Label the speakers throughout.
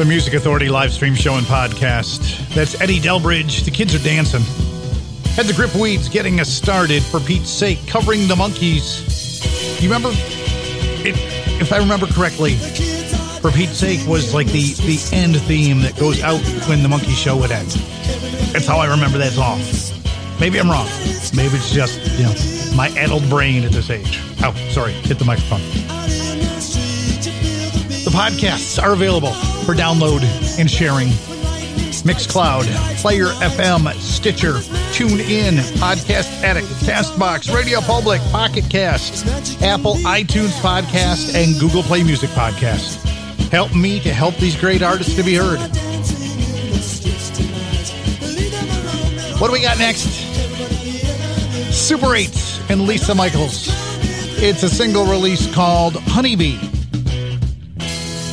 Speaker 1: The Music Authority live stream show and podcast. That's Eddie Delbridge. The kids are dancing. Had the Grip Weeds getting us started for Pete's sake, covering the Monkees. You remember? It, if I remember correctly, for Pete's sake was like the the end theme that goes out when the Monkey show would end. That's how I remember that song. Maybe I'm wrong. Maybe it's just you know my addled brain at this age. Oh, sorry, hit the microphone. The podcasts are available for download and sharing. Mixcloud, Player FM, Stitcher, TuneIn, Podcast Addict, Castbox, Radio Public, Pocket Cast, Apple iTunes Podcast, and Google Play Music Podcast. Help me to help these great artists to be heard. What do we got next? Super 8 and Lisa Michaels. It's a single release called Honeybee.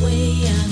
Speaker 2: The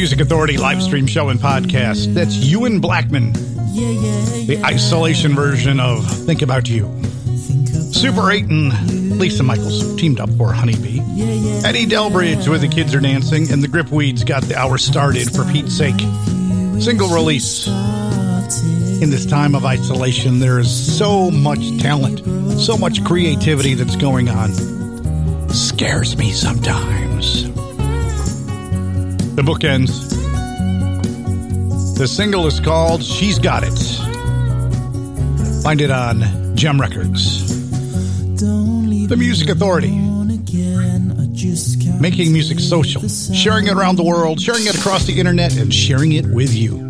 Speaker 2: Music Authority live stream show and podcast. That's Ewan Blackman, the isolation version of Think About You. Super 8 and Lisa Michaels teamed up for Honeybee. Eddie Delbridge with The Kids Are Dancing, and the Grip Weeds got the hour started for Pete's sake. Single release. In this time of isolation, there is so much talent, so much creativity that's going on. Scares me sometimes the bookends. The single is called She's Got It. Find it on Jem Records. The Music Authority. Making music social, sharing it around the world, sharing it across the internet, and sharing it with you.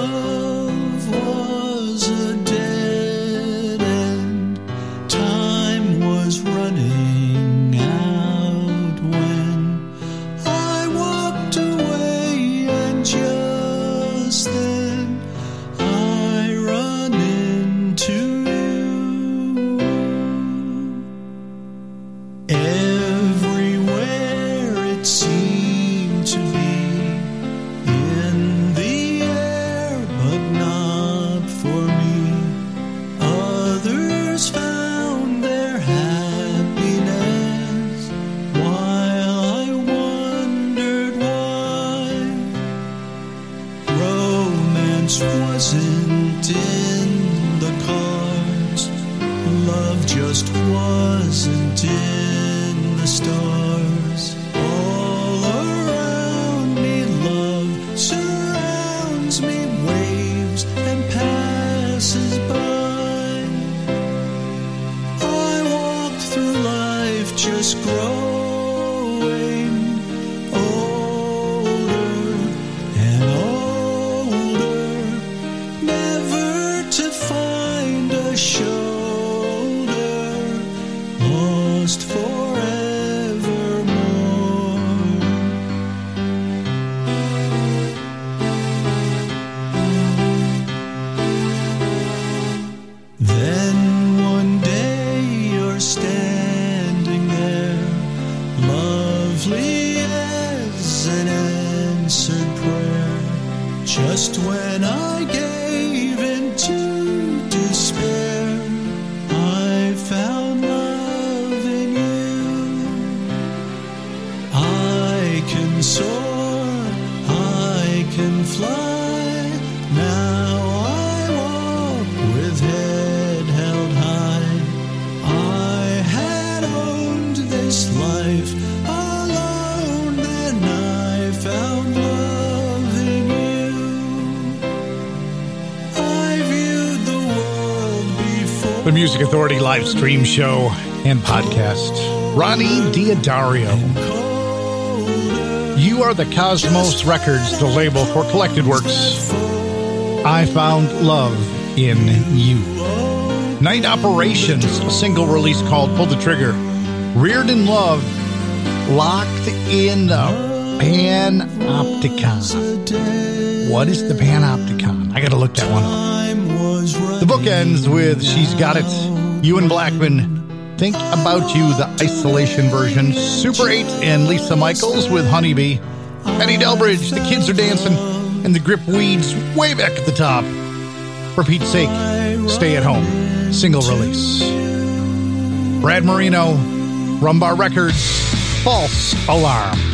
Speaker 1: The
Speaker 2: Music Authority live stream show and podcast. Ronnie D'Addario. You are the Cosmos Records, the label for collected works. I found love in you. Night Operations, a single release called Pull the Trigger. Reared in Love, locked in the Panopticon. What is the Panopticon? I gotta look that one up. The book ends with She's Got It. Ewan Blackman. Think About You, the isolation version. Super 8 and Lisa Michaels with Honeybee. Eddie Delbridge, The Kids Are Dancing. And the Grip Weeds way back at the top. For Pete's sake, stay at home. Single release. Brad Marino, Rum Bar Records, False Alarm.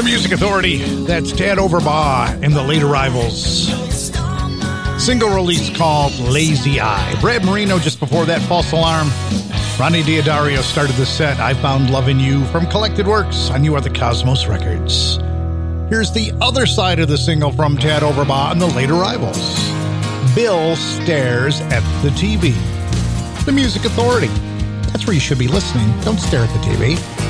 Speaker 1: the
Speaker 3: Music Authority. That's Tad Overbaugh and the late arrivals. Single release called Lazy Eye. Brad Marino just before that false alarm. Ronnie D'Addario started the set I Found Love in You from Collected Works on You Are the Cosmos Records. Here's the other side of the single from Tad Overbaugh and the late arrivals. Bill stares at the TV. The Music Authority. That's where you should be listening. Don't stare at the TV.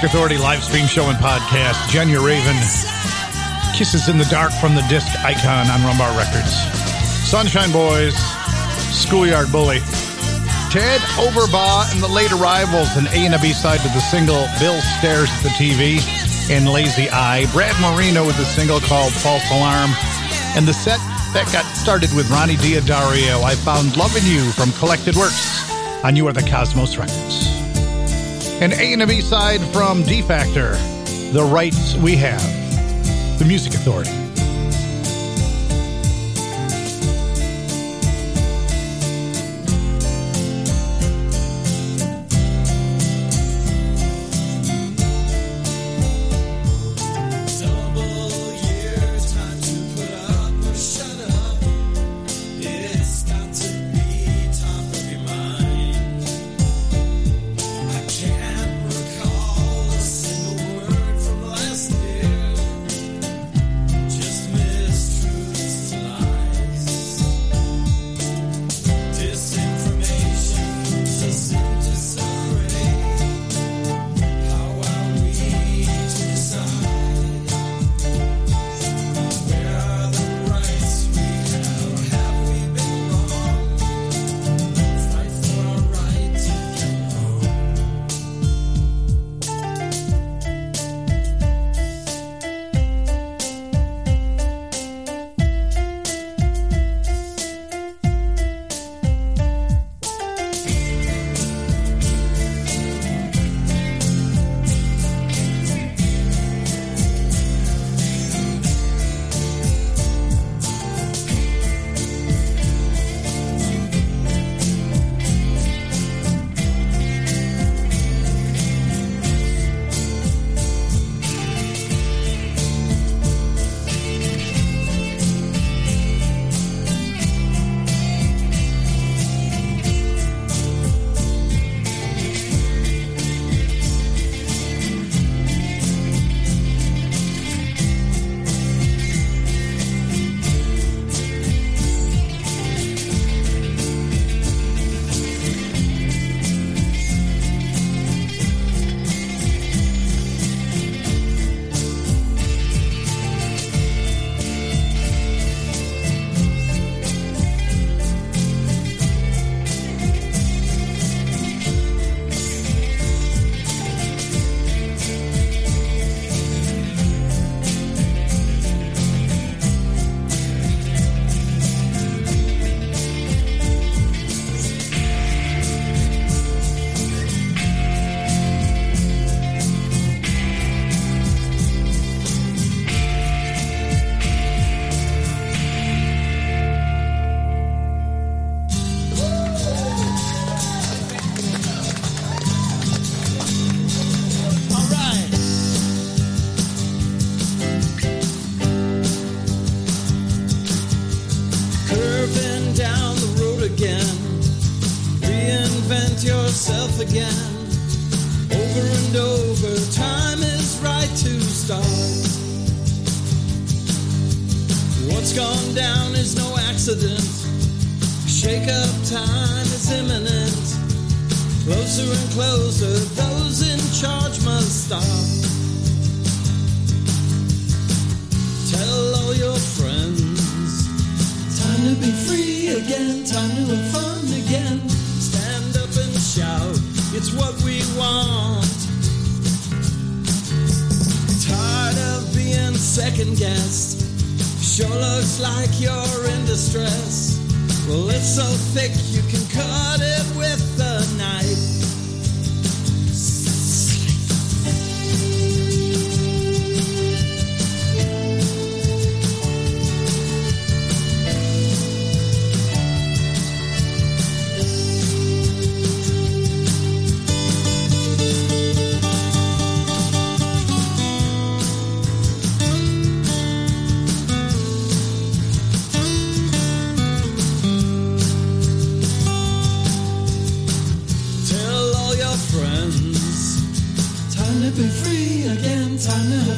Speaker 1: Music Authority live stream show and podcast. Jenya Raven, Kisses in the Dark from the disc icon on Rum Bar Records. Sunshine Boys, Schoolyard Bully. Ted Overbaugh and the late arrivals, an A and a B side to the single Bill Stares at the TV and Lazy Eye. Brad Marino with a single called False Alarm. And the set that got started with Ronnie D'Addario, I Found Love in You from Collected Works on You Are the Cosmos Records. An A and a B side from D Factor, The Rights We Have, The Music Authority.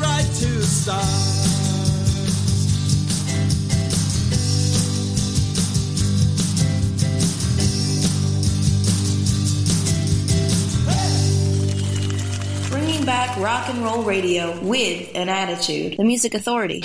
Speaker 4: right to.
Speaker 5: Bringing back rock and roll radio with an attitude. The Music Authority.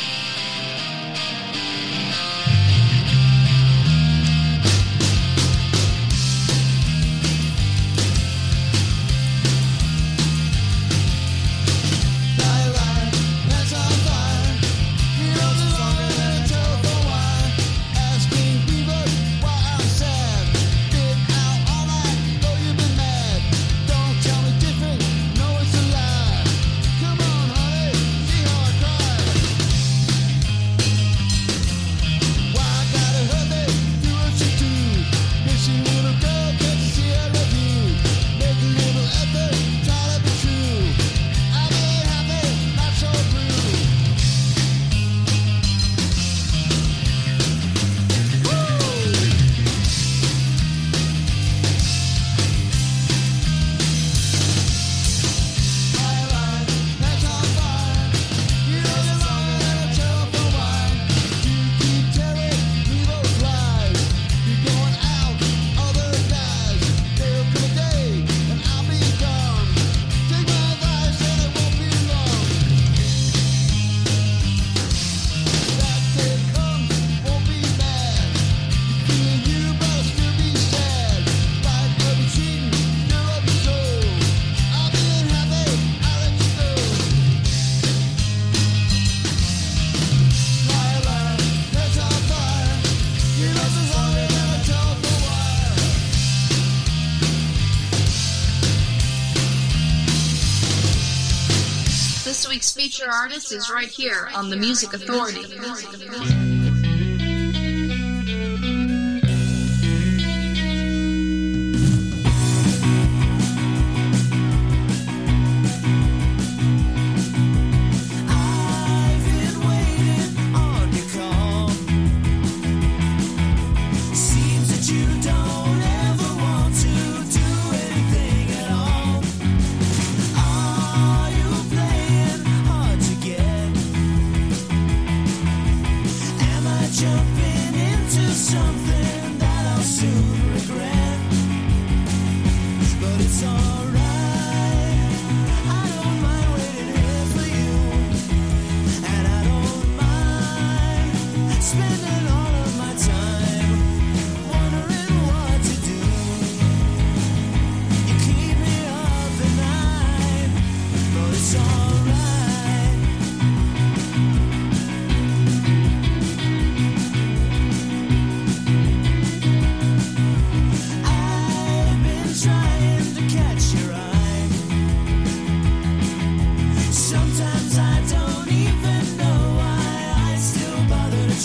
Speaker 2: Your Artist is right here on the Music Authority.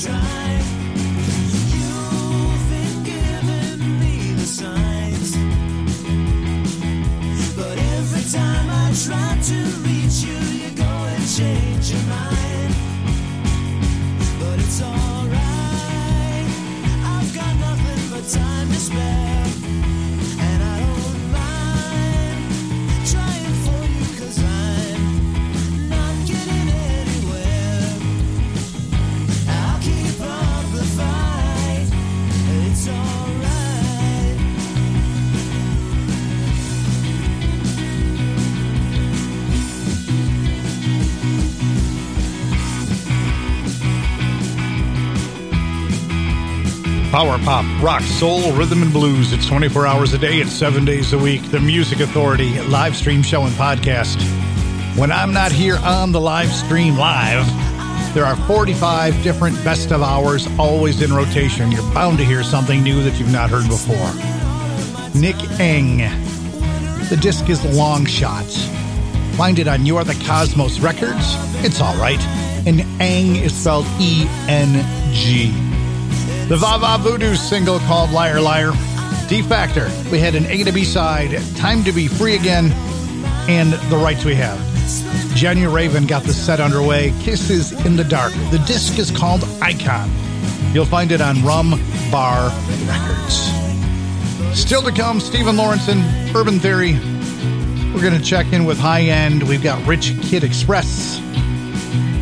Speaker 2: trying.
Speaker 1: Power pop, rock, soul, rhythm, and blues. It's 24 hours a day, it's seven days a week. The Music Authority live stream show and podcast. When I'm not here on the live stream live, there are 45 different best of hours always in rotation. You're bound to hear something new that you've not heard before. Nick Eng. The disc is Long Shots. Find it on You Are the Cosmos Records. It's all right. And Eng is spelled E N G. The Vava Voodoo single called Liar Liar. D Factor. We had an A to B side, Time to Be Free Again, and The Rights We Have. Jenny Raven got the set underway. Kisses in the Dark. The disc is called Icon. You'll find it on Rum Bar Records. Still to come, Stephen Lawrenson, Urban Theory. We're going to check in with High End. We've got Rich Kid Express.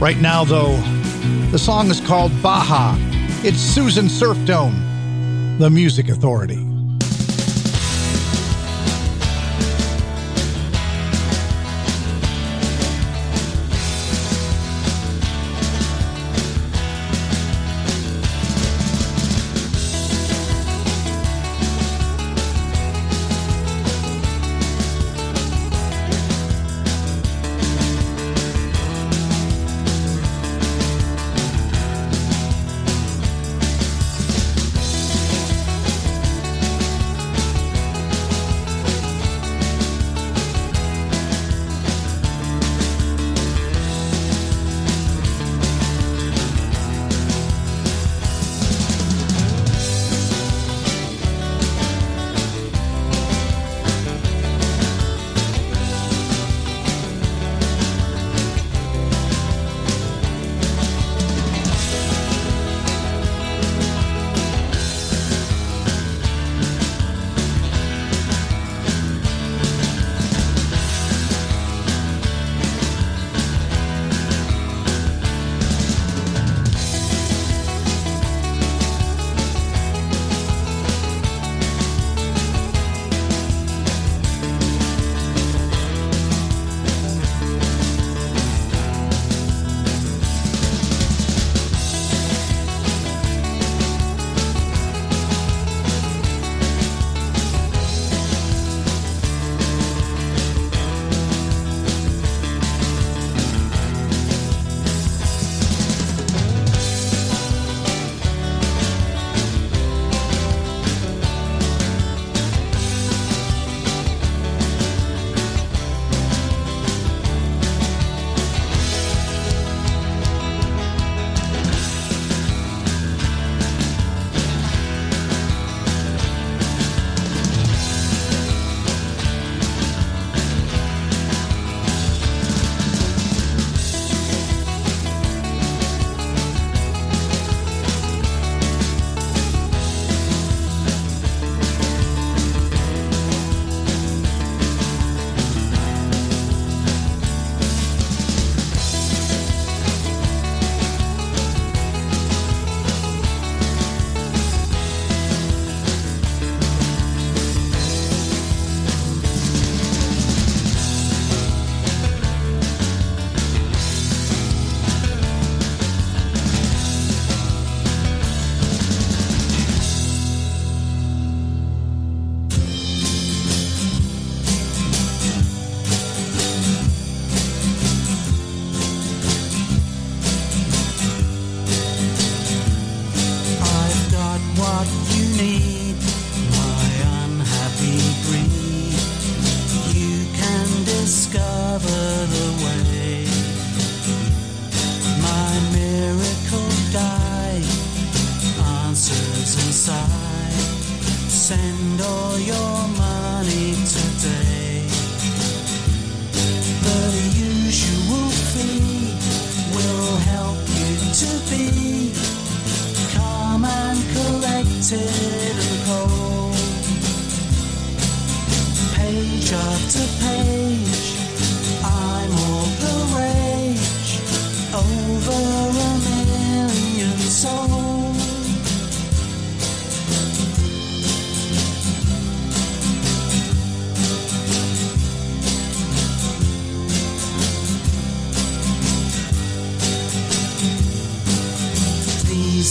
Speaker 1: Right now, though, the song is called Baja. It's Susan Surftone, the Music Authority.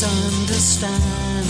Speaker 2: Please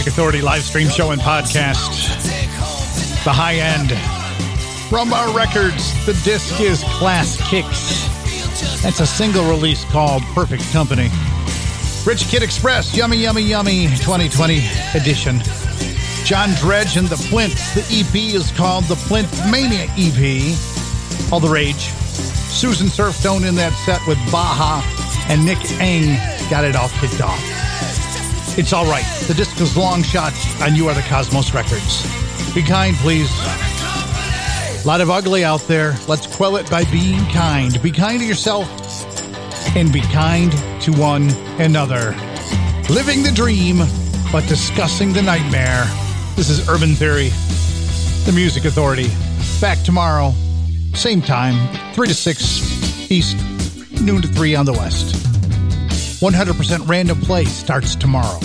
Speaker 2: Music Authority live stream show and podcast. The high end. Rum Bar Records. The disc is Class Kicks. That's a single release called Perfect Company. Rich Kid Express, Yummy Yummy Yummy 2020 edition. John Dredge and the Plinth. The EP is called the Plinth Mania EP. All the rage. Susan Surftone in that set with Baja and Nick Eng got it all kicked off. It's all right. The disc is long shot on You Are the Cosmos Records. Be kind, please. A lot of ugly out there. Let's quell it by being kind. Be kind to yourself and be kind to one another. Living the dream, but discussing the nightmare. This is Urban Theory, the Music Authority. Back tomorrow, same time, 3 to 6 East, noon to 3 on the West. 100% random play starts tomorrow.